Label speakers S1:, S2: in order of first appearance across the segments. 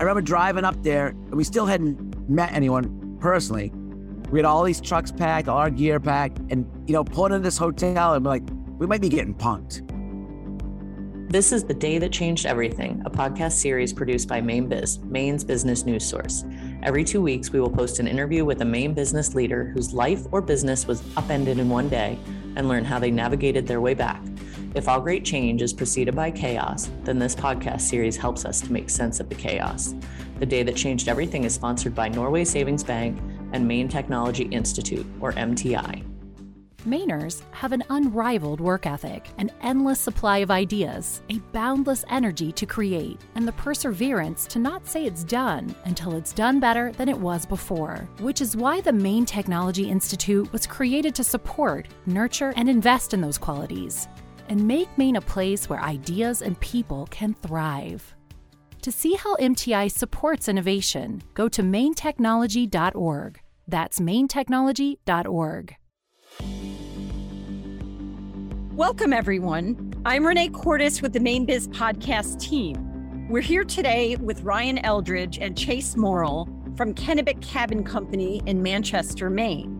S1: I remember driving up there, and we still hadn't met anyone personally. We had all these trucks packed, all our gear packed, and you know, pulling into this hotel, and we're like, we might be getting punked.
S2: This is The Day That Changed Everything, a podcast series produced by Mainebiz, Maine's business news source. Every two weeks, we will post an interview with a Maine business leader whose life or business was upended in one day and learn how they navigated their way back. If all great change is preceded by chaos, then this podcast series helps us to make sense of the chaos. The Day That Changed Everything is sponsored by Norway Savings Bank and Maine Technology Institute, or MTI.
S3: Mainers have an unrivaled work ethic, an endless supply of ideas, a boundless energy to create, and the perseverance to not say it's done until it's done better than it was before. Which is why the Maine Technology Institute was created to support, nurture, and invest in those qualities, and make Maine a place where ideas and people can thrive. To see how MTI supports innovation, go to mainetechnology.org. That's mainetechnology.org.
S4: Welcome, everyone. I'm Renee Cordes with the Mainebiz podcast team. We're here today with Ryan Eldridge and Chase Morrill from Kennebec Cabin Company in Manchester, Maine.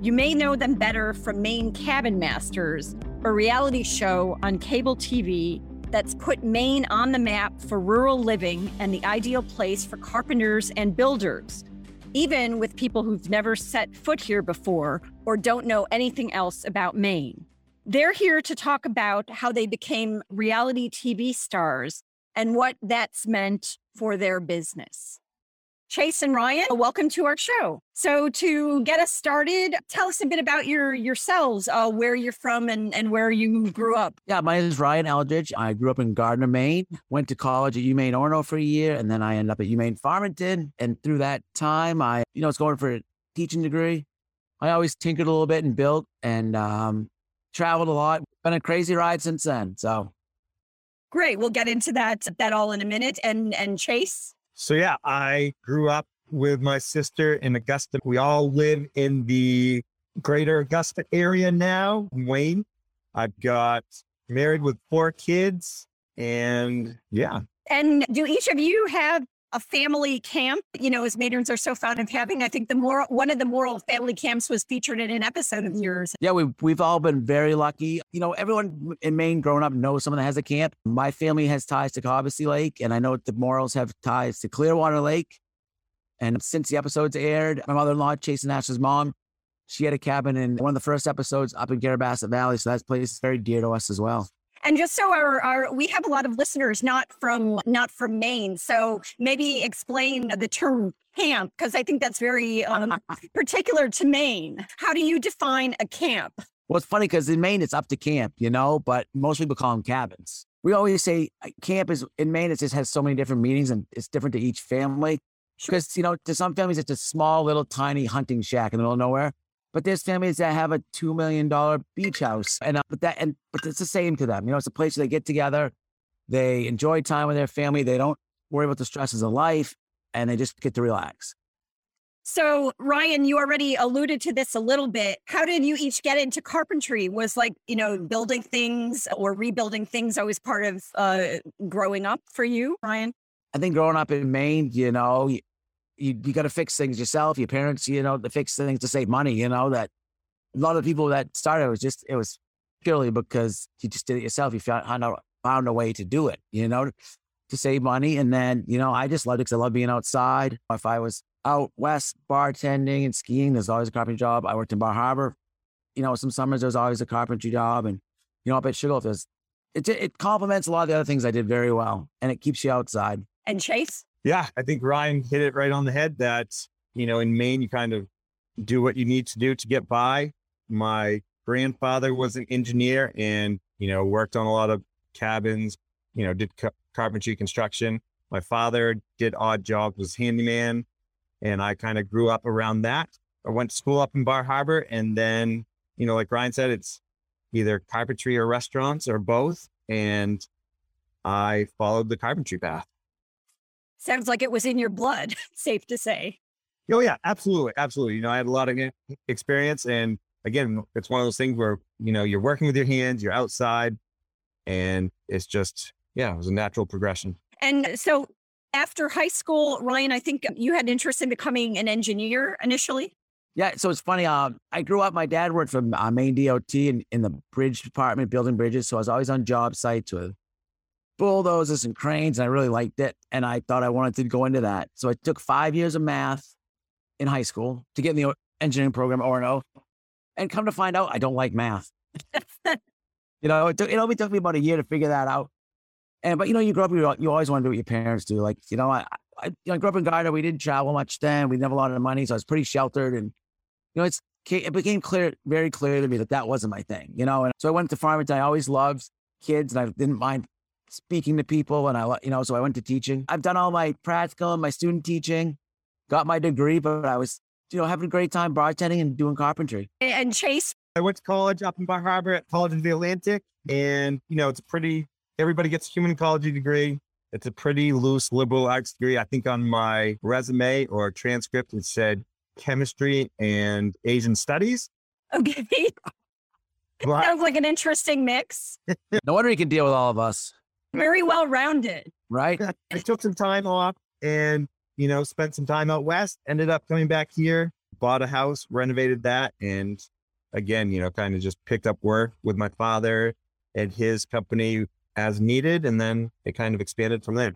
S4: You may know them better from Maine Cabin Masters, a reality show on cable TV that's put Maine on the map for rural living and the ideal place for carpenters and builders, even with people who've never set foot here before or don't know anything else about Maine. They're here to talk about how they became reality TV stars and what that's meant for their business. Chase and Ryan, welcome to our show. So, to get us started, tell us a bit about your yourselves, uh, where you're from, and, and where you grew up.
S1: Yeah, my name is Ryan Eldridge. I grew up in Gardiner, Maine. Went to college at UMaine Orono for a year, and then I ended up at UMaine Farmington. And through that time, I, you know, was going for a teaching degree. I always tinkered a little bit and built, and um, traveled a lot. Been a crazy ride since then. So
S4: great. We'll get into that that all in a minute. And and Chase.
S5: So yeah, I grew up with my sister in Augusta. We all live in the greater Augusta area now. Wayne. I've got married with four kids and yeah.
S4: And do each of you have a family camp, you know, as Mainers are so fond of having. I think the more one of the Morrill family camps was featured in an episode of yours.
S1: Yeah, we've we've all been very lucky. You know, everyone in Maine growing up knows someone that has a camp. My family has ties to Cobbossee Lake, and I know the Morrills have ties to Clearwater Lake. And since the episodes aired, my mother-in-law, Chase and Ash's mom, she had a cabin in one of the first episodes up in Carrabassett Valley. So that place is very dear to us as well.
S4: And just so our, our we have a lot of listeners not from not from Maine, so maybe explain the term camp because I think that's very um, particular to Maine. How do you define a camp?
S1: Well, it's funny because in Maine it's up to camp, you know, but most people call them cabins. We always say uh, camp is in Maine. It just has so many different meanings and it's different to each family. Because you know, to some families it's a small little tiny hunting shack in the middle of nowhere. But there's families that have a two million dollar beach house, and uh, but that and but it's the same to them. You know, it's a place where they get together, they enjoy time with their family, they don't worry about the stresses of life, and they just get to relax.
S4: So, Ryan, you already alluded to this a little bit. How did you each get into carpentry? Was like, you know, building things or rebuilding things always part of uh, growing up for you, Ryan?
S1: I think growing up in Maine, you know, you, you got to fix things yourself. Your parents, you know, to fix things to save money. You know that a lot of people that started was just it was purely because you just did it yourself. You found out found a way to do it. You know, to save money. And then you know, I just loved it because I love being outside. If I was out west bartending and skiing, there's always a carpentry job. I worked in Bar Harbor. You know, some summers there's always a carpentry job, and you know, up at Sugarloaf, there's it. It complements a lot of the other things I did very well, and it keeps you outside.
S4: And Chase.
S5: Yeah, I think Ryan hit it right on the head that, you know, in Maine, you kind of do what you need to do to get by. My grandfather was an engineer and, you know, worked on a lot of cabins, you know, did ca- carpentry construction. My father did odd jobs, was handyman, and I kind of grew up around that. I went to school up in Bar Harbor, and then, you know, like Ryan said, it's either carpentry or restaurants or both. And I followed the carpentry path.
S4: Sounds like it was in your blood, safe to say.
S5: Oh, yeah, absolutely. Absolutely. You know, I had a lot of experience. And again, it's one of those things where, you know, you're working with your hands, you're outside, and it's just, yeah, it was a natural progression.
S4: And so After high school, Ryan, I think you had interest in becoming an engineer initially.
S1: Yeah, so it's funny. Uh, I grew up. My dad worked for uh, Maine DOT in, in the bridge department, building bridges. So I was always on job sites with bulldozers and cranes, and I really liked it. And I thought I wanted to go into that. So I took five years of math in high school to get in the engineering program, Orono. And come to find out, I don't like math. you know, it, took, it only took me about a year to figure that out. And but you know, you grow up, you, you always want to do what your parents do. Like you know, I I, you know, I grew up in Gardiner. We didn't travel much then. We didn't have a lot of money, so I was pretty sheltered. And you know, it's it became clear, very clear to me that that wasn't my thing. You know, and so I went to Farmington. I always loved kids, and I didn't mind speaking to people. And I, you know, so I went to teaching. I've done all my practical and my student teaching, got my degree, but I was you know having a great time bartending and doing carpentry.
S4: And Chase,
S5: I went to college up in Bar Harbor at College of the Atlantic, and you know, it's a pretty everybody gets a human ecology degree. It's a pretty loose liberal arts degree. I think on my resume or transcript, it said chemistry and Asian studies.
S4: Okay.
S5: But-
S4: Sounds like an interesting mix.
S1: No wonder he can deal with all of us,
S4: Very well rounded.
S1: right?
S5: I took some time off and, you know, spent some time out west, ended up coming back here, bought a house, renovated that. And again, you know, kind of just picked up work with my father and his company as needed. And then it kind of expanded from there.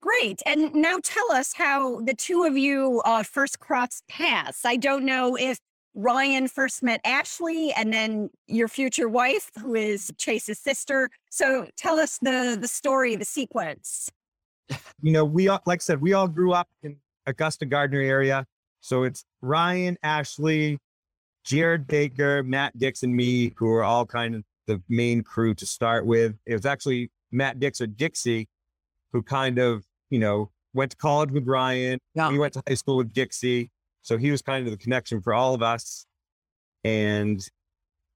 S4: Great. And now tell us how the two of you uh, first crossed paths. I don't know if Ryan first met Ashley and then your future wife, who is Chase's sister. So tell us the the story, the sequence.
S5: you know, we all, like I said, we all grew up in Augusta Gardiner area. So it's Ryan, Ashley, Jared Baker, Matt Dix, and me, who are all kind of the main crew to start with. It was actually Matt Dix or Dixie, who kind of, you know, went to college with Ryan.
S1: Yeah.
S5: We went to high school with Dixie. So he was kind of the connection for all of us. And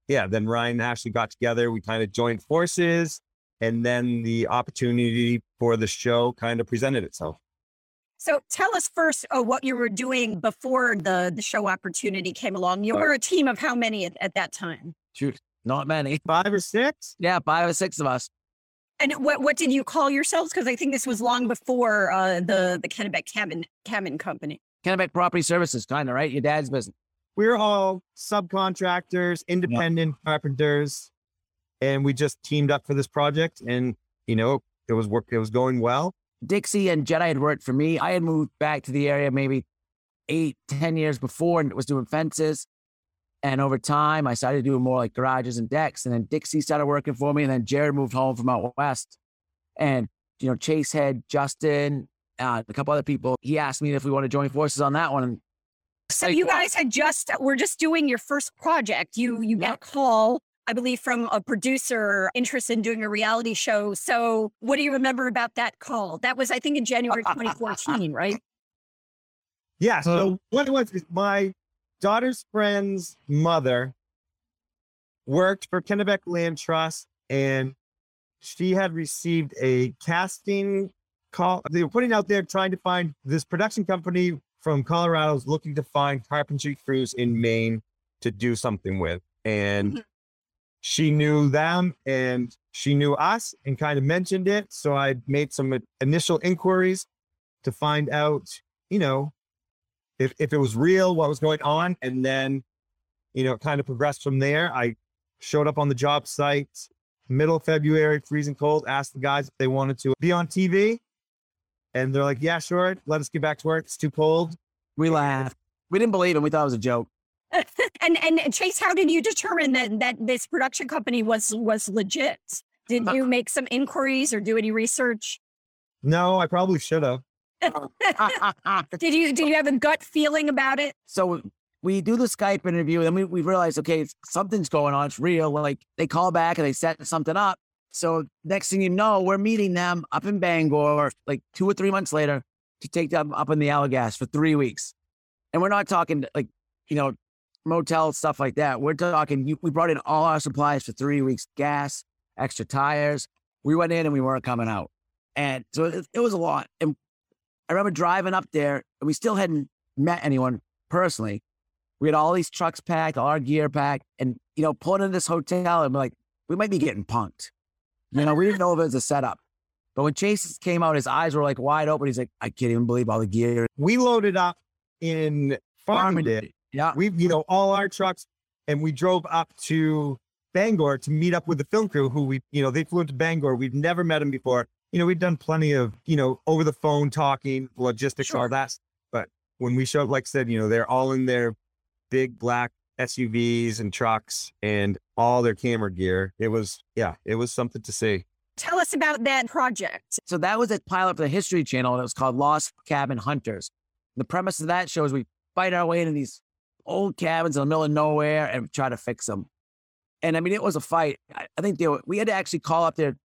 S5: yeah, then Ryan and Ashley got together. We kind of joined forces. And then the opportunity for the show kind of presented itself.
S4: So tell us first uh, what you were doing before the the show opportunity came along. You were a team of how many at, at that time?
S1: Shoot, not many.
S5: Five or six?
S1: Yeah, five or six of us.
S4: And what what did you call yourselves? Because I think this was long before uh, the the Kennebec Cabin Cabin Company.
S1: Kennebec Property Services, kind of right. Your dad's business.
S5: We're all subcontractors, independent carpenters, and we just teamed up for this project. And you know, it was work. It was going well.
S1: Dixie and Jedi had worked for me. I had moved back to the area maybe eight, ten years before and was doing fences. And over time, I started doing more like garages and decks. And then Dixie started working for me. And then Jared moved home from out west. And, you know, Chase had Justin, uh, a couple other people. He asked me if we want to join forces on that one.
S4: So
S1: Like,
S4: you guys had just we're just doing your first project. You you got a call, I believe, from a producer interested in doing a reality show. So what do you remember about that call? That was, I think, in January 2014, right?
S5: Yeah. So what it was is my daughter's friend's mother worked for Kennebec Land Trust, and she had received a casting call. They were putting out there trying to find this production company from Colorado is looking to find carpentry crews in Maine to do something with, and
S4: Mhm.
S5: she knew them and she knew us and kind of mentioned it. So I made some initial inquiries to find out, you know, if, if it was real, what was going on. And then, you know, it kind of progressed from there. I showed up on the job site middle of February, freezing cold, asked the guys if they wanted to be on TV. And they're like, yeah, sure. Let us get back to work. It's too cold.
S1: we laughed. We didn't believe him. We thought it was a joke.
S4: and and Chase, how did you determine that that this production company was was legit? Did uh, you make some inquiries or do any research?
S5: No, I probably should have.
S4: Did you did you have a gut feeling about it?
S1: so we do the Skype interview, and we, we realize, okay, something's going on. It's real. Like they call back and they set something up. So next thing you know, we're meeting them up in Bangor, like two or three months later, to take them up in the Allagash for three weeks. And we're not talking like, you know, motel stuff like that. We're talking, we brought in all our supplies for three weeks, gas, extra tires. We went in and we weren't coming out. And so it, it was a lot. And I remember driving up there and we still hadn't met anyone personally. We had all these trucks packed, all our gear packed, and you know, pulling in this hotel and we're like, we might be getting punked. You know, we didn't know if it was a setup. But when Chase came out, his eyes were like wide open. He's like, I can't even believe all the gear.
S5: We loaded up in Farmington.
S1: Yeah.
S5: We, you know, all our trucks, and we drove up to Bangor to meet up with the film crew who we, you know, they flew into Bangor. We've never met them before. You know, we've done plenty of, you know, over the phone talking, logistics, all that. But when we showed, up, like I said, you know, they're all in their big black SUVs and trucks and all their camera gear. It was, yeah, it was something to see.
S4: Tell us about that project.
S1: So that was a pilot for the History Channel, and it was called Lost Cabin Hunters. The premise of that show is we fight our way into these old cabins in the middle of nowhere and try to fix them. And I mean, it was a fight. I, I think they were, we had to actually call up there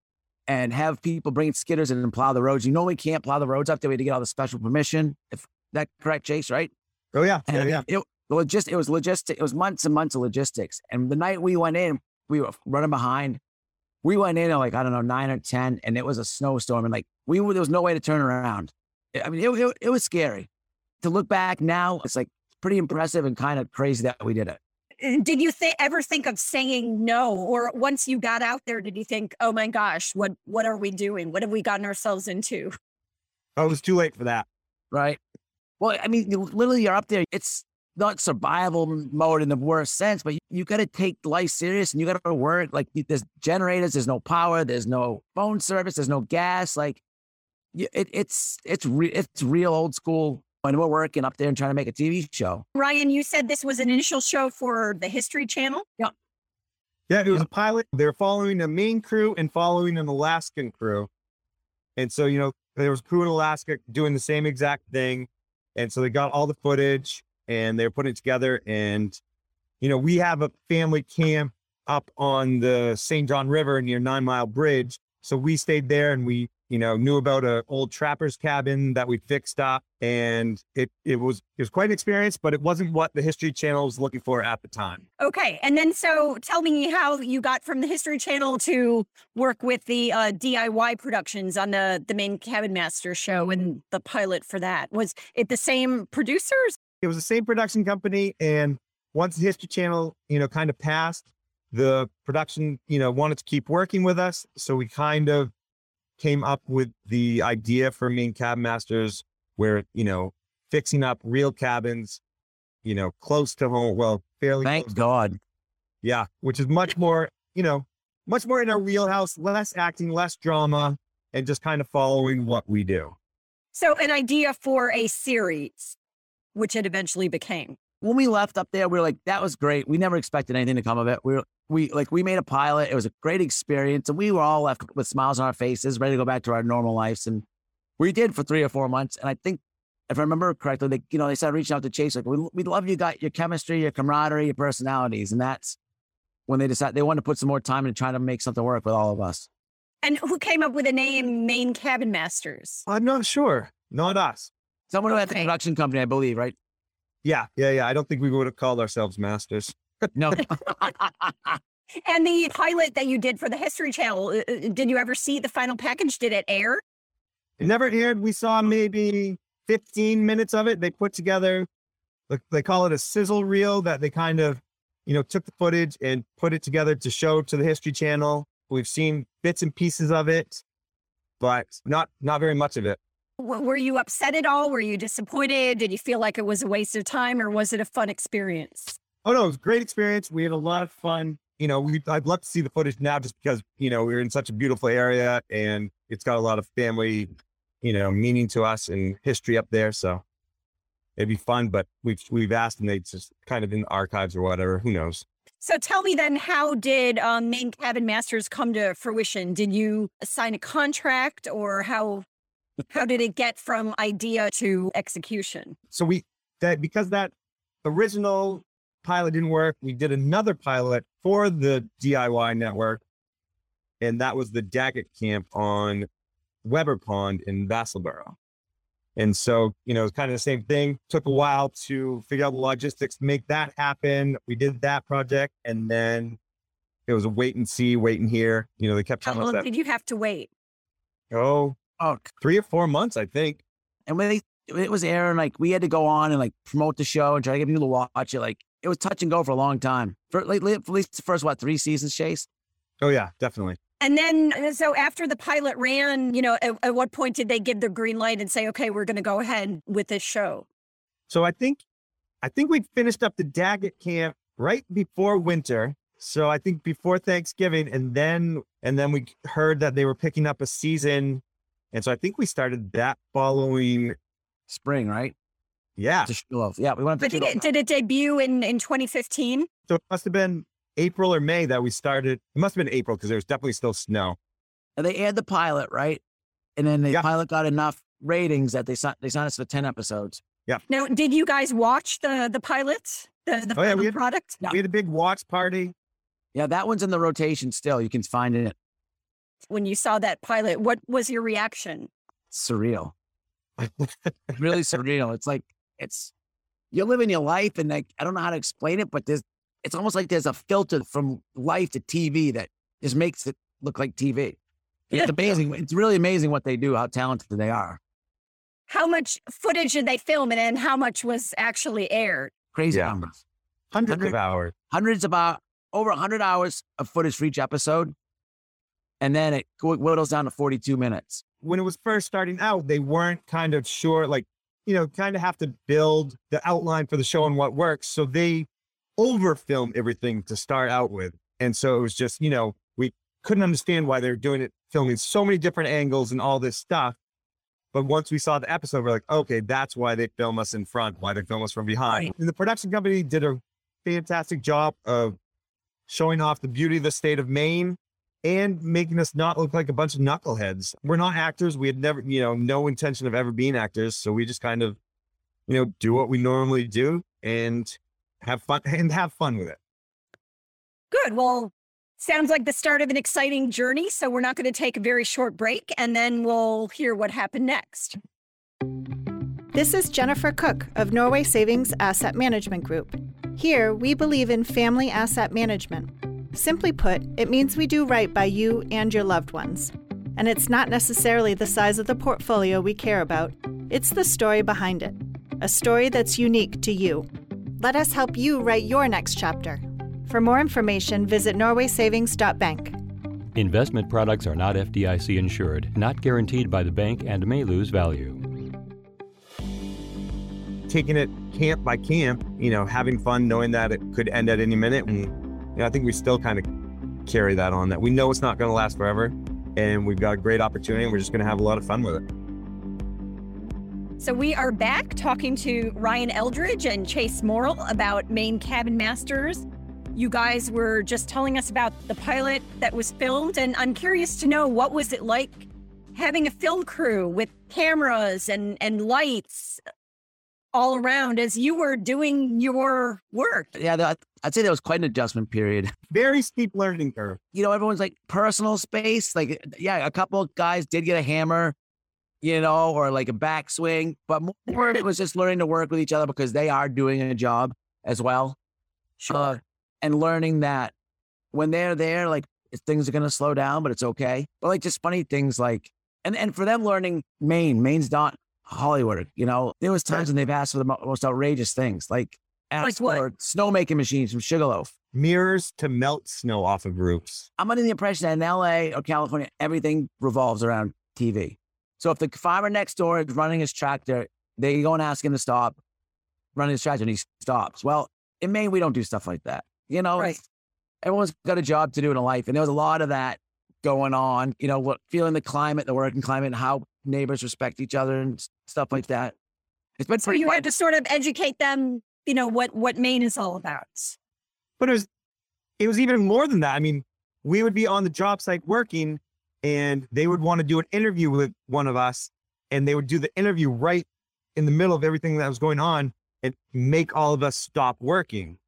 S1: and have people bring skidders in and plow the roads. You know, we can't plow the roads up there. We had to get all the special permission. If that correct, Chase, right?
S5: Oh yeah,
S1: And
S5: yeah,
S1: I mean,
S5: yeah.
S1: it, the logist, it was logistic. It was months and months of logistics. And the night we went in, we were running behind. We went in at like, I don't know, nine or 10, and it was a snowstorm. And like, we were, there was no way to turn around. I mean, it, it, it was scary. To look back now, it's like pretty impressive and kind of crazy that we did it.
S4: Did you th- ever think of saying no, or once you got out there, did you think, "Oh my gosh, what what are we doing? What have we gotten ourselves into?"
S5: Oh, it was too late for that.
S1: Right. Well, I mean, you, literally, you're up there. It's not survival mode in the worst sense, but you, you got to take life serious and you got to work. Like, there's generators, there's no power, there's no phone service, there's no gas. Like, it, it's it's re- it's real old school. And we're working up there and trying to make a TV show.
S4: Ryan, you said this was an initial show for the History Channel.
S5: Yeah, Yeah, it was a pilot. They're following a Maine crew and following an Alaskan crew. And so, you know, there was crew in Alaska doing the same exact thing. And so they got all the footage and they're putting it together. And, you know, we have a family camp up on the St. John River near Nine Mile Bridge. So we stayed there and we, you know, knew about a old trapper's cabin that we fixed up. And it it was it was quite an experience, but it wasn't what the History Channel was looking for at the time.
S4: Okay, and then so tell me how you got from the History Channel to work with the uh, DIY productions on the the Maine Cabin Master show and the pilot for that. Was it the same producers?
S5: It was the same production company and once the history channel you know kind of passed the production you know wanted to keep working with us so we kind of came up with the idea for Maine cab masters where you know fixing up real cabins you know close to home well fairly
S1: Thank
S5: close-
S1: God.
S5: yeah which is much more you know much more in our wheelhouse less acting less drama and just kind of following what we do.
S4: So an idea for a series, which it eventually became.
S1: when we left up there, we were like, that was great. We never expected anything to come of it. We were, we like, we made a pilot. It was a great experience. And we were all left with smiles on our faces, ready to go back to our normal lives. And we did for three or four months. And I think, if I remember correctly, they, you know, they started reaching out to Chase, like, we, we love you, got your chemistry, your camaraderie, your personalities. And that's when they decided they wanted to put some more time into trying to make something work with all of us.
S4: And who came up with the name Maine Cabin Masters?
S5: i'm not sure not us
S1: Someone who had the production company, I believe, right?
S5: yeah yeah yeah i don't think we would have called ourselves masters
S1: No.
S4: And the pilot that you did for the History Channel, uh, uh, did you ever see the final package? Did it air?
S5: It never aired. We saw maybe 15 minutes of it. They put together, they call it a sizzle reel that they kind of, you know, took the footage and put it together to show to the History Channel. We've seen bits and pieces of it, but not not very much of it.
S4: Were you upset at all? Were you disappointed? Did you feel like it was a waste of time or was it a fun experience?
S5: Oh no, it was a great experience. We had a lot of fun. You know, we I'd love to see the footage now just because, you know, we're in such a beautiful area and it's got a lot of family, you know, meaning to us and history up there. So it'd be fun, but we've we've asked and they just kind of in the archives or whatever. Who knows?
S4: So tell me then, how did um, Maine Cabin Masters come to fruition? Did you sign a contract or how how did it get from idea to execution?
S5: So we that because that original pilot didn't work, we did another pilot for the DIY network, and that was the Daggett camp on Webber Pond in Vassalboro. And so, you know, it's kind of the same thing. Took a while to figure out the logistics make that happen. We did that project, and then it was a wait and see, wait and hear. You know, they kept
S4: How
S5: telling us
S4: long
S5: that.
S4: did you have to wait?
S5: Oh,
S1: oh,
S5: three or four months, I think.
S1: And when they it was airing, like we had to go on and like promote the show and try to get people to watch it. Like it was touch and go for a long time. For like at least the first what three seasons, Chase.
S5: Oh yeah, definitely.
S4: And then, so after the pilot ran, you know, at, at what point did they give the green light and say, okay, we're going to go ahead with this show?
S5: So I think, I think we finished up the Daggett camp right before winter. So I think before Thanksgiving, and then and then we heard that they were picking up a season, and so I think we started that following.
S1: Spring, right?
S5: Yeah.
S1: To Sugarloaf. Yeah, we went to
S4: But did
S1: Sugarloaf.
S4: it, did it debut in, in 2015?
S5: So it must have been April or May that we started. It must have been April because there was definitely still snow.
S1: And they aired the pilot, right? And then the
S5: Yeah.
S1: pilot got enough ratings that they signed, they signed us for 10 episodes. Yeah.
S4: Now, did you guys watch the the pilot, the the
S5: Oh, yeah, we had-
S4: product?
S1: Yeah.
S5: We had a big watch party.
S1: Yeah, that one's in the rotation still. You can find it.
S4: When you saw that pilot, what was your reaction?
S1: Surreal. really surreal. It's like, it's, you're living your life and like, I don't know how to explain it, but there's, it's almost like there's a filter from life to TV that just makes it look like TV. It's amazing. It's really amazing what they do, how talented they are.
S4: How much footage did they film and then how much was actually aired?
S1: Crazy
S5: Yeah.
S1: numbers.
S5: Hundreds
S1: Hundred-
S5: of hours.
S1: hundreds about over 100 hours of footage for each episode. And then it wh- whittles down to 42 minutes.
S5: when it was first starting out, they weren't kind of sure, like, you know, kind of have to build the outline for the show and what works. So they over filmed everything to start out with. And so it was just, you know, we couldn't understand why they were doing it, filming so many different angles and all this stuff. But once we saw the episode, we're like, okay, that's why they film us in front, why they film us from behind.
S4: Right.
S5: And the production company did a fantastic job of showing off the beauty of the state of Maine and making us not look like a bunch of knuckleheads. We're not actors. We had never, you know, no intention of ever being actors. So we just kind of, you know, do what we normally do and have fun and have fun with it.
S4: Good. Well, sounds like the start of an exciting journey. So we're not going to take a very short break and then we'll hear what happened next.
S6: This is Jennifer Cook of Norway Savings Asset Management Group. Here, we believe in family asset management. Simply put, it means we do right by you and your loved ones. And it's not necessarily the size of the portfolio we care about, it's the story behind it. A story that's unique to you. Let us help you write your next chapter. For more information, visit norwaysavings.bank.
S7: Investment products are not FDIC insured, not guaranteed by the bank, and may lose value.
S5: Taking it camp by camp, you know, having fun, knowing that it could end at any minute. And you know, I think we still kind of carry that on that we know it's not going to last forever. And we've got a great opportunity and we're just going to have a lot of fun with it.
S4: So we are back talking to Ryan Eldridge and Chase Morrill about Maine Cabin Masters. You guys were just telling us about the pilot that was filmed, and I'm curious to know what was it like having a film crew with cameras and and lights all around as you were doing your work.
S1: Yeah, that, I'd say that was quite an adjustment period.
S5: Very steep learning curve.
S1: You know, everyone's like personal space. Like, yeah, a couple of guys did get a hammer, you know, or like a backswing, but more it was just learning to work with each other because they are doing a job as well. Uh, and learning that when they're there, like things are going to slow down, but it's okay. But like just funny things like, and, and for them learning Maine, Maine's not Hollywood, you know, there was times when they've asked for the most outrageous things, like asked
S4: what?
S1: for snowmaking machines from Sugarloaf.
S5: Mirrors to melt snow off of roofs.
S1: I'm under the impression that in LA or California, everything revolves around TV. So if the farmer next door is running his tractor, they go and ask him to stop running his tractor and he stops. Well, in Maine, we don't do stuff like that. You know,
S4: Right.
S1: everyone's got a job to do in life. And there was a lot of that going on, you know, what feeling the climate, the working climate, and how neighbors respect each other and stuff like that. It's been
S4: So
S1: pretty
S4: you
S1: fun.
S4: had to sort of educate them, you know, what what Maine is all about.
S5: But it was it was even more than that. I mean, we would be on the job site working and they would want to do an interview with one of us and they would do the interview right in the middle of everything that was going on and make all of us stop working.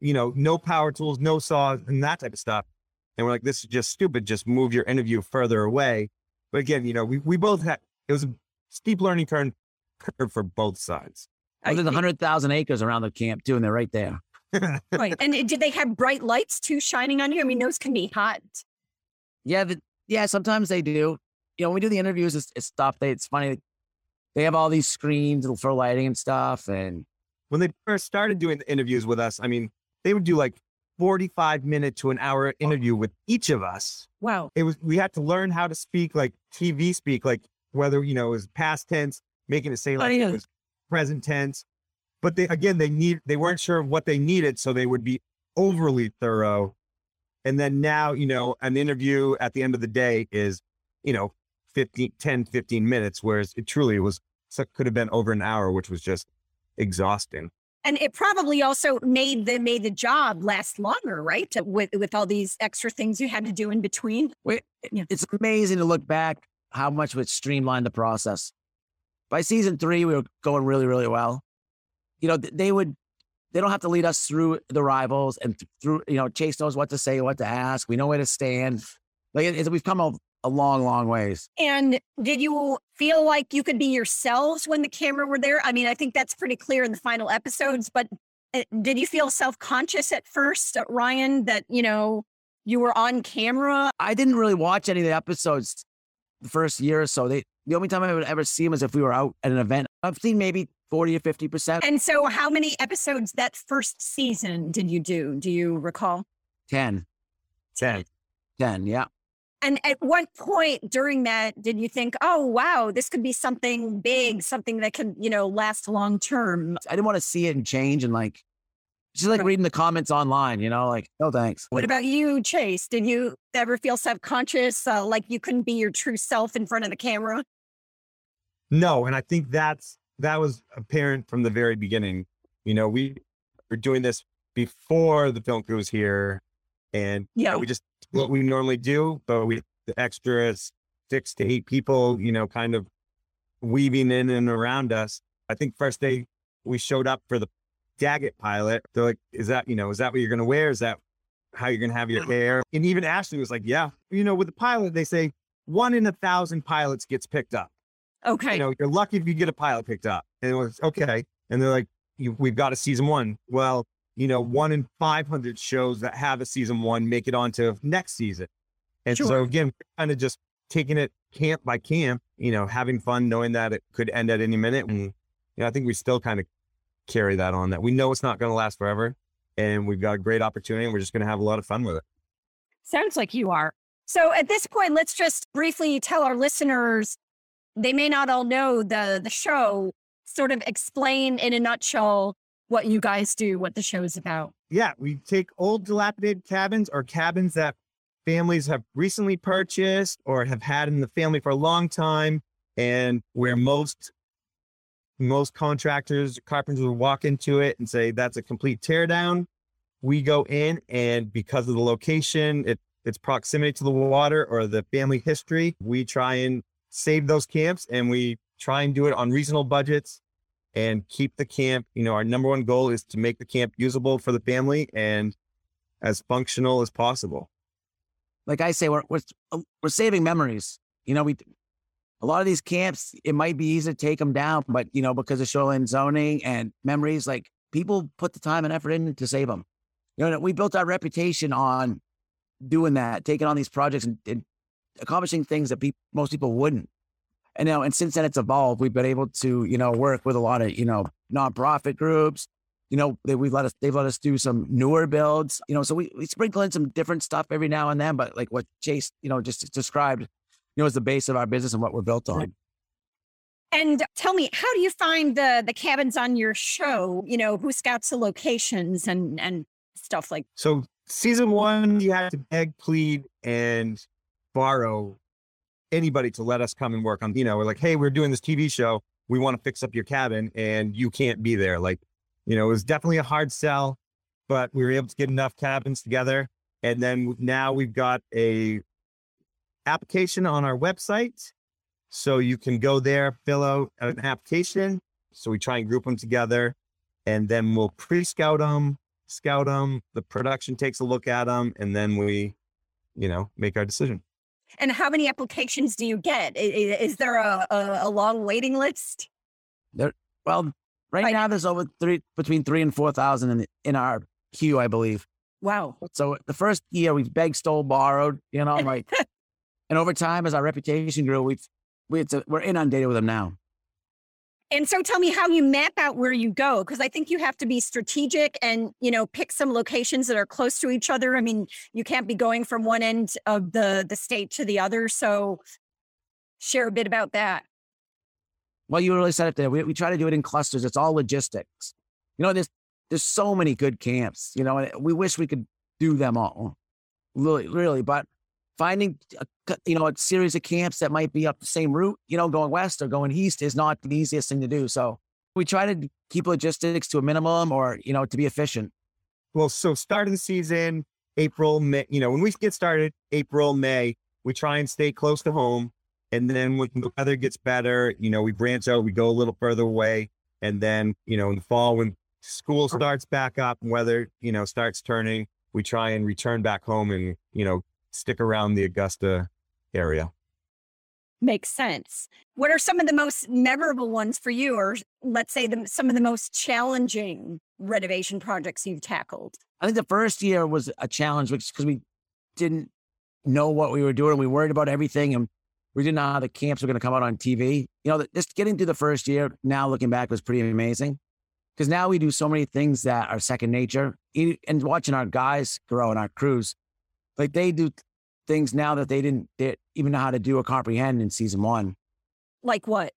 S5: You know, no power tools, no saws, and that type of stuff. And we're like, this is just stupid. Just move your interview further away. But again, you know, we, we both had it was a steep learning curve curve for both sides.
S1: Well, there's
S4: I-
S1: 100,000 acres around the camp too, and they're right there.
S4: right. And did they have bright lights too shining on you? I mean, those can be hot.
S1: Yeah, the, yeah. Sometimes they do. You know, when we do the interviews, it's, it's stuff. They, it's funny. They have all these screens for lighting and stuff, and
S5: when they first started doing the interviews with us, I mean, they would do like 45 minute to an hour interview with each of us.
S4: Wow.
S5: It was, we had to learn how to speak like TV speak, like whether, you know, it was past tense, making it say oh, like
S4: yeah.
S5: it was present tense. But they, again, they need, they weren't sure of what they needed. So they would be overly thorough. And then now, you know, an interview at the end of the day is, you know, 15, 10, 15 minutes, whereas it truly was, could have been over an hour, which was just exhausting.
S4: And it probably also made the made the job last longer, right? With with all these extra things you had to do in between.
S1: Wait, it's amazing to look back how much it streamlined the process. By season three, we were going really, really well. You know, they would, they don't have to lead us through the rivals and th- through, you know, Chase knows what to say, what to ask. We know where to stand. Like it, it's- we've come a, a long, long ways.
S4: And did you feel like you could be yourselves when the camera were there? I mean, I think that's pretty clear in the final episodes, but uh, did you feel self-conscious at first, Ryan, that, you know, you were on camera?
S1: I didn't really watch any of the episodes the first year or so. They, the only time I would ever see them is if we were out at an event. I've seen maybe 40 or 50%.
S4: And so how many episodes that first season did you do? Do you recall?
S1: 10,
S5: 10.
S1: 10, yeah.
S4: And at what point during that did you think, oh, wow, this could be something big, something that can, you know, last long term?
S1: I didn't want to see it and change and like, just like reading the comments online, you know, like, no thanks.
S4: What about you, Chase? Did you ever feel self conscious, uh, like you couldn't be your true self in front of the camera?
S5: No, and I think that's that was apparent from the very beginning. You know, we were doing this before the film crew was here, and
S4: Yeah.
S5: we just what we normally do, but we the extra six to eight people, you know, kind of weaving in and around us. I think first day we showed up for the Daggett pilot. They're like, "Is that you know, is that what you're going to wear? Is that how you're going to have your uh-huh. hair?" And even Ashley was like, "Yeah." You know, with the pilot, they say one in a thousand pilots gets picked up
S4: Okay.
S5: you know, you're lucky if you get a pilot picked up. And it was okay. And they're like, we've got a season one. Well, you know, one in 500 shows that have a season one make it onto next season. And so again, kind of just taking it camp by camp, you know, having fun, knowing that it could end at any minute. And, you know, I think we still kind of carry that on that we know it's not going to last forever. And we've got a great opportunity and we're just going to have a lot of fun with it.
S4: Sounds like you are. So at this point, let's just briefly tell our listeners they may not all know the the show, sort of explain in a nutshell what you guys do, what the show is about.
S5: yeah, we take old dilapidated cabins or cabins that families have recently purchased or have had in the family for a long time and where most most contractors carpenters will walk into it and say that's a complete tear down we go in and because of the location it, its proximity to the water or the family history we try and save those camps and we try and do it on reasonable budgets and keep the camp. You know, our number one goal is to make the camp usable for the family and as functional as possible.
S1: like I say, we're, we're, we're saving memories. You know, we, a lot of these camps, it might be easy to take them down, but you know, because of shoreline zoning and memories, like people put the time and effort in to save them. You know, we built our reputation on doing that, taking on these projects and, and accomplishing things that peop most people wouldn't. And now, and since then it's evolved, we've been able to, you know, work with a lot of, you know, nonprofit groups. You know, they, we've let us, they've let us do some newer builds, you know, so we, we sprinkle in some different stuff every now and then, but like what Chase, you know, just described, know, is the base of our business and what we're built on.
S4: And tell me, how do you find the the cabins on your show? You know, who scouts the locations and and stuff like
S5: So season one, you had to beg, plead, and borrow anybody to let us come and work on, you know, we're like, hey, we're doing this TV show. We want to fix up your cabin and you can't be there. Like, you know, it was definitely a hard sell, but we were able to get enough cabins together. And then now we've got a application on our website. So you can go there, fill out an application. So we try and group them together and then we'll pre-scout them, scout them. The production takes a look at them and then we, you know, make our decision.
S4: and how many applications do you get? I- i- Is, there a, a, a long waiting list?
S1: There, Well, right,
S4: Right.
S1: now there's over three, between three and 4,000 in, in our queue, I believe.
S4: Wow.
S1: So the first year we've begged, stole, borrowed, you know, like, and over time as our reputation grew, we've, we, a, we're inundated with them now.
S4: And so tell me how you map out where you go because I think you have to be strategic and, you know, pick some locations that are close to each other. I mean, you can't be going from one end of the the state to the other. So share a bit about that.
S1: Well, you really said it there. We, we try to do it in clusters. It's all logistics. You know, there's there's so many good camps, you know, and we wish we could do them all. Really, really. But finding a, you know a series of camps that might be up the same route, you know, going west or going east is not the easiest thing to do. So we try to keep logistics to a minimum, or you know, to be efficient.
S5: Well, so start of the season, April, May. You know, when we get started, April, May, we try and stay close to home, and then when the weather gets better, you know, we branch out, we go a little further away, and then you know, in the fall when school starts back up, weather you know starts turning, we try and return back home and you know stick around the Augusta area.
S4: Makes sense. What are some of the most memorable ones for you, or let's say the, some of the most challenging renovation projects you've tackled?
S1: I think the first year was a challenge because we didn't know what we were doing. We worried about everything and we didn't know how the camps were going to come out on TV. You know, just getting through the first year, now looking back, was pretty amazing because now we do so many things that are second nature. And watching our guys grow and our crews, like they do things now that they didn't they even know how to do or comprehend in season one.
S4: Like what?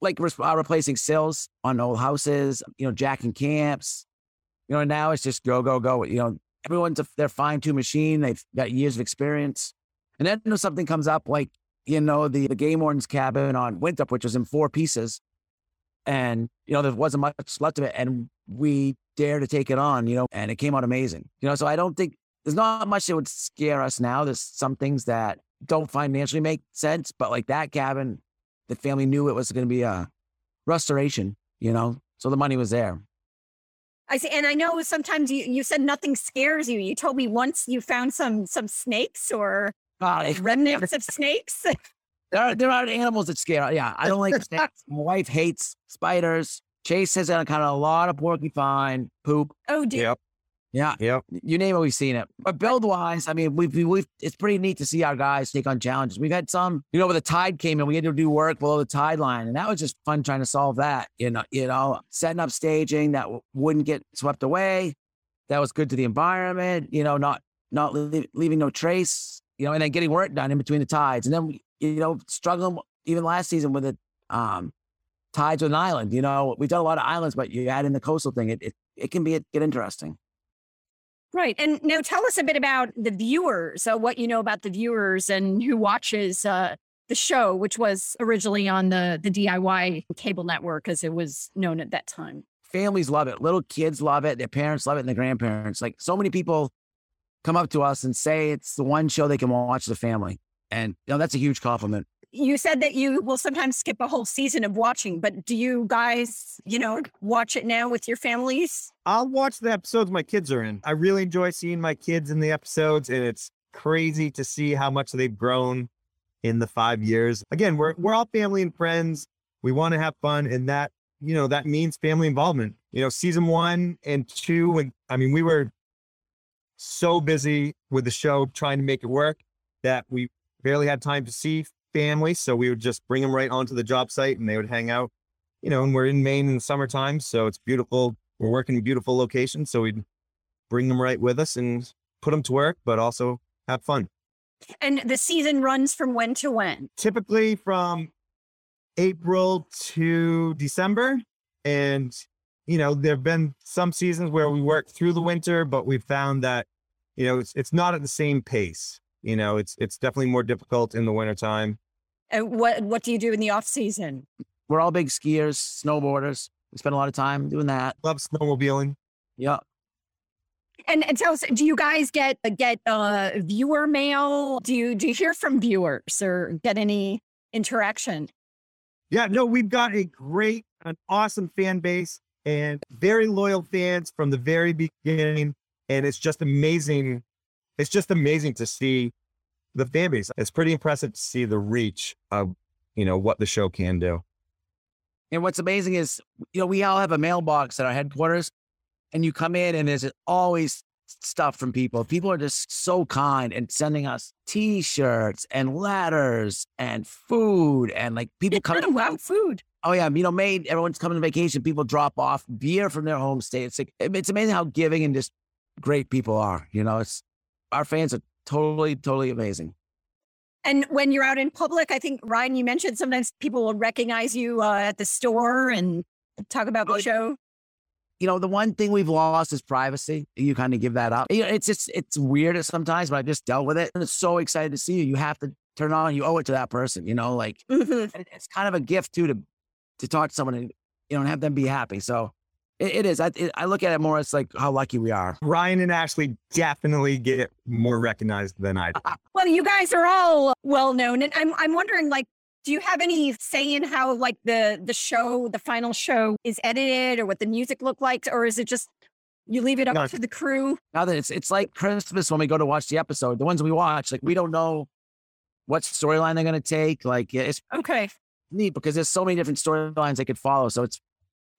S1: Like re- uh, replacing sills on old houses, you know, jacking camps. You know, now it's just go, go, go. You know, everyone's a, they're fine tuned machine. They've got years of experience. And then you know, something comes up like, you know, the, the game warden's cabin on Winthrop, which was in four pieces. And, you know, there wasn't much left of it. And we dare to take it on, you know, and it came out amazing. You know, so I don't think there's not much that would scare us now. There's some things that don't financially make sense, but like that cabin, the family knew it was going to be a restoration, you know, so the money was there.
S4: I see, and I know sometimes you, you said nothing scares you. You told me once you found some some snakes or uh, remnants of snakes.
S1: There are there are animals that scare. Yeah, I don't like snakes. My wife hates spiders. Chase has encountered a lot of porcupine poop.
S4: Oh, dear.
S5: Yep.
S1: Yeah.
S5: Yep.
S1: You name it, we've seen it. But build wise, I mean, we've, we've, it's pretty neat to see our guys take on challenges. We've had some, you know, where the tide came in, we had to do work below the tide line. And that was just fun trying to solve that, you know, you know, setting up staging that w- wouldn't get swept away. That was good to the environment, you know, not, not leave, leaving no trace, you know, and then getting work done in between the tides. And then, you know, struggling even last season with the um, tides with an island, you know, we've done a lot of islands, but you add in the coastal thing, it, it, it can be, get interesting.
S4: Right. And now tell us a bit about the viewers, so what you know about the viewers and who watches uh, the show, which was originally on the, the DIY cable network as it was known at that time.
S1: Families love it. Little kids love it. Their parents love it and their grandparents. Like so many people come up to us and say it's the one show they can watch the family. And you know, that's a huge compliment
S4: you said that you will sometimes skip a whole season of watching, but do you guys, you know, watch it now with your families?
S5: I'll watch the episodes my kids are in. I really enjoy seeing my kids in the episodes, and it's crazy to see how much they've grown in the five years. Again, we're we're all family and friends. We want to have fun, and that you know that means family involvement. You know, season one and two, and I mean, we were so busy with the show trying to make it work that we barely had time to see family. So we would just bring them right onto the job site and they would hang out, you know, and we're in Maine in the summertime. So it's beautiful. We're working in beautiful locations. So we'd bring them right with us and put them to work, but also have fun.
S4: And the season runs from when to when?
S5: Typically from April to December. And, you know, there have been some seasons where we work through the winter, but we've found that, you know, it's, it's not at the same pace. You know, it's it's definitely more difficult in the wintertime.
S4: And what what do you do in the off season?
S1: We're all big skiers, snowboarders. We spend a lot of time doing that.
S5: Love snowmobiling.
S1: Yeah.
S4: And, and tell us, do you guys get get uh, viewer mail? Do you do you hear from viewers or get any interaction?
S5: Yeah, no, we've got a great, an awesome fan base and very loyal fans from the very beginning. And it's just amazing it's just amazing to see the fan base. It's pretty impressive to see the reach of, you know, what the show can do.
S1: And what's amazing is, you know, we all have a mailbox at our headquarters and you come in and there's always stuff from people. People are just so kind and sending us t-shirts and letters and food and like people coming.
S4: wow, food.
S1: Oh yeah, you know, made everyone's coming on vacation. People drop off beer from their home state. It's like it's amazing how giving and just great people are. You know, it's our fans are totally, totally amazing.
S4: And when you're out in public, I think Ryan, you mentioned sometimes people will recognize you uh, at the store and talk about the
S1: Oh,
S4: show.
S1: You know, the one thing we've lost is privacy. You kind of give that up. You know, it's just it's weird sometimes, but I just dealt with it. And it's so excited to see you. You have to turn on. You owe it to that person. You know, like
S4: Mhm.
S1: it's kind of a gift too to to talk to someone and you know and have them be happy. So it, it is. I it, I look at it more as like how lucky we are.
S5: Ryan and Ashley definitely get more recognized than I do.
S4: Well, you guys are all well known, and I'm I'm wondering, like, do you have any say in how like the the show, the final show, is edited, or what the music looked like, or is it just you leave it up
S5: No.
S4: to the crew?
S1: Now that it's it's like Christmas when we go to watch the episode. The ones we watch, like we don't know what storyline they're gonna take. Like it's
S4: Okay,
S1: neat because there's so many different storylines they could follow. So it's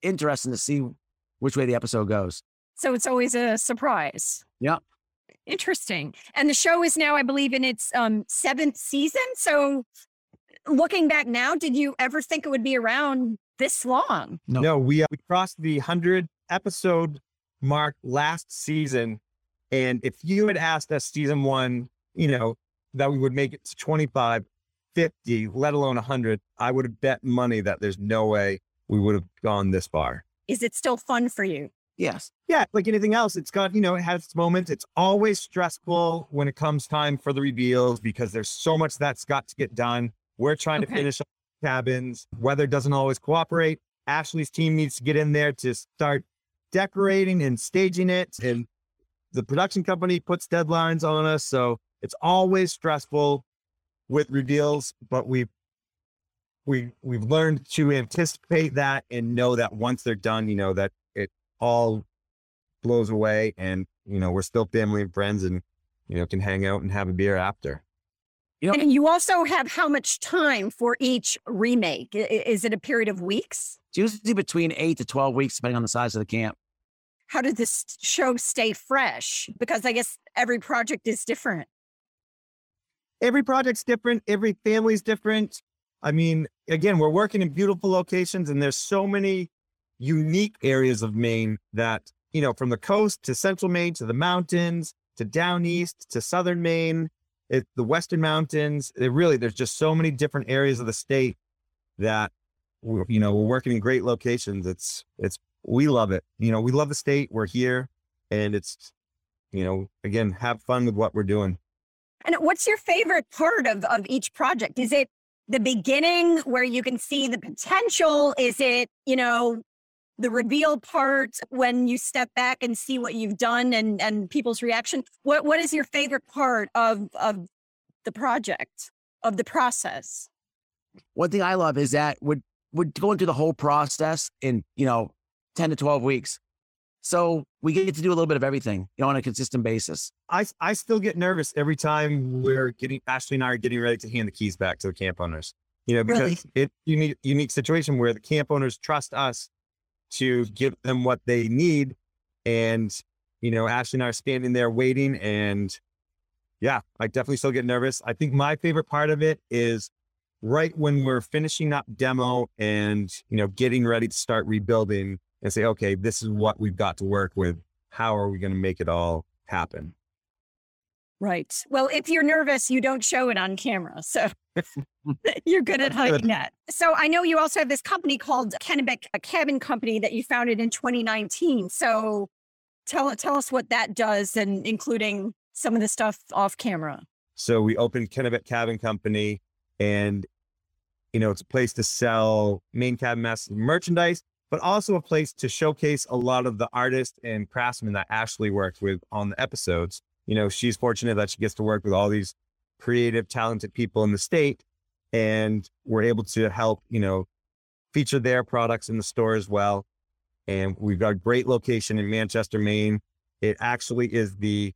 S1: interesting to see which way the episode goes.
S4: so it's always a surprise.
S1: Yeah.
S4: Interesting. And the show is now, I believe, in its um seventh season. So, looking back now, did you ever think it would be around this long?
S1: No.
S5: No, we uh, we crossed the hundred episode mark last season, and if you had asked us season one, you know that we would make it to 25, 50, let alone hundred, I would have bet money that there's no way we would have gone this far.
S4: Is it still fun for you?
S1: Yes.
S5: Yeah, like anything else, it's got, you know, it has its moments. It's always stressful when it comes time for the reveals because there's so much that's got to get done. We're trying
S4: Okay.
S5: to finish up cabins. Weather doesn't always cooperate. Ashley's team needs to get in there to start decorating and staging it. And the production company puts deadlines on us. So it's always stressful with reveals, but we've we we've learned to anticipate that and know that once they're done, you know, that it all blows away and you know we're still family and friends and you know can hang out and have a beer after
S1: You know,
S4: And you also have how much time for each remake? I- i- Is it a period of weeks?
S1: It's usually between eight to twelve weeks, depending on the size of the camp.
S4: How did this show stay fresh? Because I guess every project is different.
S5: every project's different every family's different i mean again we're working in beautiful locations and there's so many unique areas of maine that you know from the coast to central maine to the mountains to down east to southern maine it, the western mountains it really there's just so many different areas of the state that you know we're working in great locations. It's it's we love it. You know we love the state we're here and it's you know again have fun with what we're doing.
S4: And what's your favorite part of, of each project? Is it the beginning where you can see the potential? Is it, you know, the reveal part when you step back and see what you've done and, and people's reaction? What what is your favorite part of of the project, of the process?
S1: One thing I love is that we're, we're going through the whole process in, you know, 10 to 12 weeks. So we get to do a little bit of everything, you know, on a consistent basis.
S5: I I still get nervous every time we're getting Ashley and I are getting ready to hand the keys back to the camp owners. You know,
S4: Really?
S5: because it unique unique situation where the camp owners trust us to give them what they need, and you know, Ashley and I are standing there waiting, and yeah, I definitely still get nervous. I think my favorite part of it is right when we're finishing up demo and you know getting ready to start rebuilding and say, okay, this is what we've got to work with. How are we going to make it all happen?
S4: Right. Well, if you're nervous, you don't show it on camera. So you're good at hiding that. So I know you also have this company called Kennebec a Cabin Company that you founded in 2019. So tell tell us what that does and including some of the stuff off camera.
S5: So we opened Kennebec Cabin Company, and you know it's a place to sell Maine Cabin Master merchandise, but also a place to showcase a lot of the artists and craftsmen that Ashley worked with on the episodes. You know, she's fortunate that she gets to work with all these creative, talented people in the state, and we're able to help you know feature their products in the store as well. And we've got a great location in Manchester, Maine. It actually is the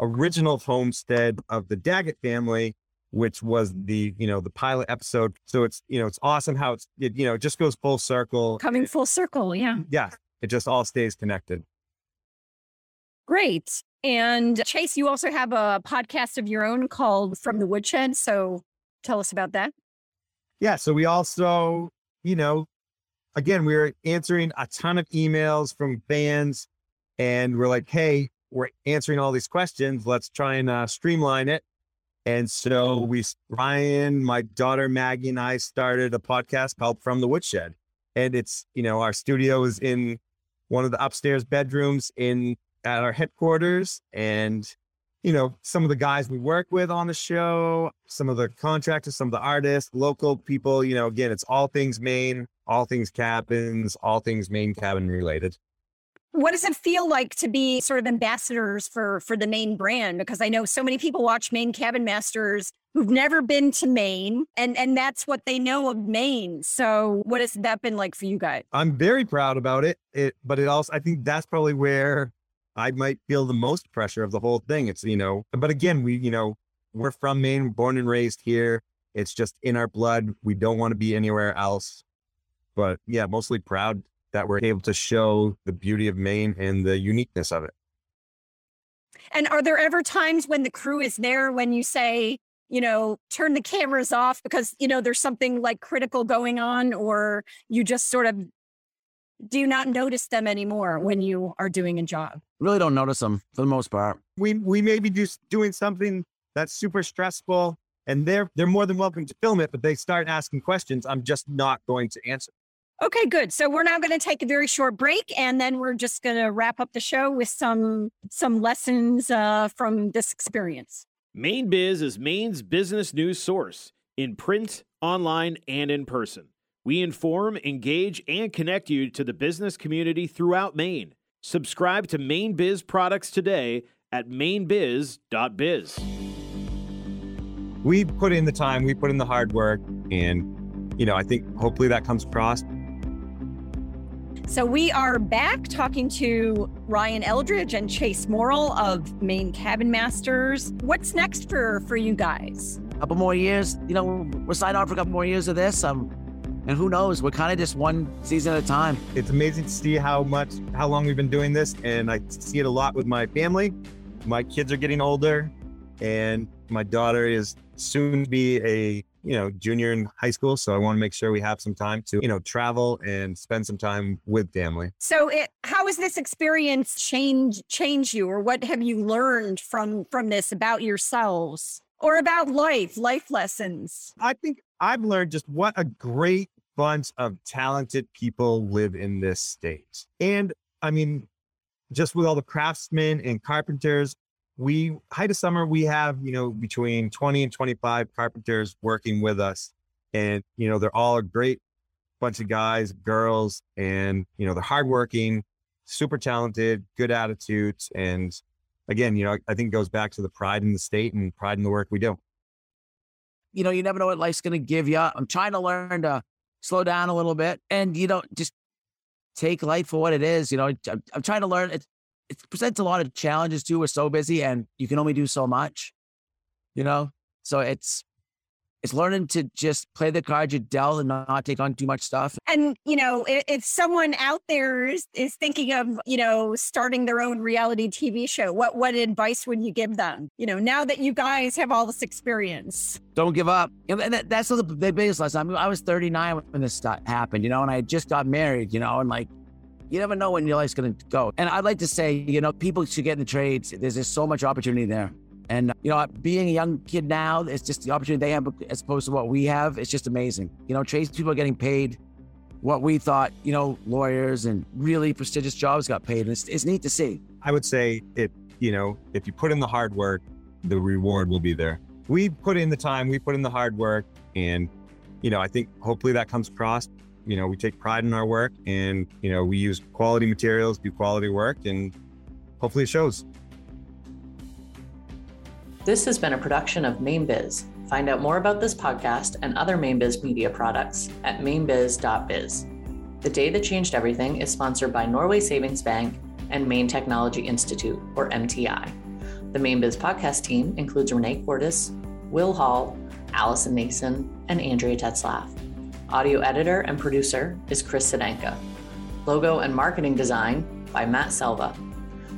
S5: original homestead of the Daggett family, which was the, you know, the pilot episode. So it's, you know, it's awesome how it's, it, you know, it just goes full circle.
S4: Coming full circle. Yeah.
S5: Yeah. It just all stays connected.
S4: Great. And Chase, you also have a podcast of your own called From the Woodshed. So tell us about that.
S5: Yeah. So we also, you know, again, we were answering a ton of emails from fans and we're like, hey, we're answering all these questions. Let's try and uh, streamline it. And so we, Ryan, my daughter Maggie, and I started a podcast called From the Woodshed. And it's, you know, our studio is in one of the upstairs bedrooms in at our headquarters. And, you know, some of the guys we work with on the show, some of the contractors, some of the artists, local people, you know, again, it's all things Maine, all things cabins, all things Maine cabin related
S4: what does it feel like to be sort of ambassadors for for the Maine brand? Because i know so many people watch maine cabin masters who've never been to maine and and that's what they know of maine. So what has that been like for you guys?
S5: I'm very proud about it. It but it also i think that's probably where i might feel the most pressure of the whole thing. It's you know but again we you know we're from maine born and raised here. It's just in our blood. We don't want to be anywhere else. But yeah mostly proud that we're able to show the beauty of Maine and the uniqueness of it.
S4: And are there ever times when the crew is there when you say, you know, turn the cameras off because, you know, there's something like critical going on, or you just sort of do not notice them anymore when you are doing a job?
S1: Really don't notice them for the most part.
S5: We we may be just doing something that's super stressful and they're they're more than welcome to film it, but they start asking questions. I'm just not going to answer.
S4: Okay, good. So we're now going to take a very short break, and then we're just going to wrap up the show with some some lessons uh, from this experience.
S8: Mainebiz is Maine's business news source in print, online, and in person. We inform, engage, and connect you to the business community throughout Maine. Subscribe to Mainebiz products today at mainebiz.biz.
S5: We put in the time, we put in the hard work, and you know, I think hopefully that comes across.
S4: So we are back talking to Ryan Eldridge and Chase Morrill of Maine Cabin Masters. What's next for for you guys?
S1: A couple more years, you know, we're signed on for a couple more years of this. Um, and who knows? We're kind of just one season at a time.
S5: It's amazing to see how much, how long we've been doing this, and I see it a lot with my family. My kids are getting older, and my daughter is soon to be a you know, junior in high school. So I want to make sure we have some time to, you know, travel and spend some time with family.
S4: So it, how has this experience change change you or what have you learned from from this about yourselves or about life, life lessons?
S5: I think I've learned just what a great bunch of talented people live in this state. And I mean, just with all the craftsmen and carpenters, we height of summer we have you know between 20 and 25 carpenters working with us. And you know they're all a great bunch of guys girls and you know they're hardworking super talented good attitudes and again you know i think it goes back to the pride in the state and pride in the work we do.
S1: You know you never know what life's going to give you i'm trying to learn to slow down a little bit and you know just take life for what it is you know i'm, I'm trying to learn it's it presents a lot of challenges too. We're so busy and you can only do so much, you know? So it's, it's learning to just play the cards you dealt and not take on too much stuff.
S4: And, you know, if, if someone out there is, is thinking of, you know, starting their own reality TV show, what, what advice would you give them? You know, now that you guys have all this experience.
S1: Don't give up. And that, that's the, the biggest lesson. I mean, I was 39 when this stuff happened, you know, and I just got married, you know, and like, you never know when your life's going to go. And I'd like to say, you know, people should get in the trades. There's just so much opportunity there. And, you know, being a young kid now, it's just the opportunity they have as opposed to what we have. It's just amazing. You know, trades people are getting paid what we thought, you know, lawyers and really prestigious jobs got paid. And it's, it's neat to see.
S5: I would say it, you know, if you put in the hard work, the reward will be there. We put in the time, we put in the hard work. And, you know, I think hopefully that comes across you know, we take pride in our work and, you know, we use quality materials, do quality work, and hopefully it shows.
S2: This has been a production of Mainebiz. Find out more about this podcast and other Mainebiz media products at mainebiz.biz. The Day That Changed Everything is sponsored by Norway Savings Bank and Maine Technology Institute, or MTI. The Mainebiz podcast team includes Renee Cordes, Will Hall, Allison Nason, and Andrea Tetzlaff. Audio editor and producer is Chris Sedenka. Logo and marketing design by Matt Selva.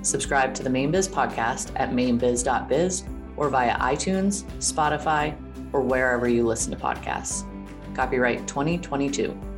S2: Subscribe to the Mainebiz podcast at mainebiz.biz or via iTunes, Spotify, or wherever you listen to podcasts. Copyright 2022.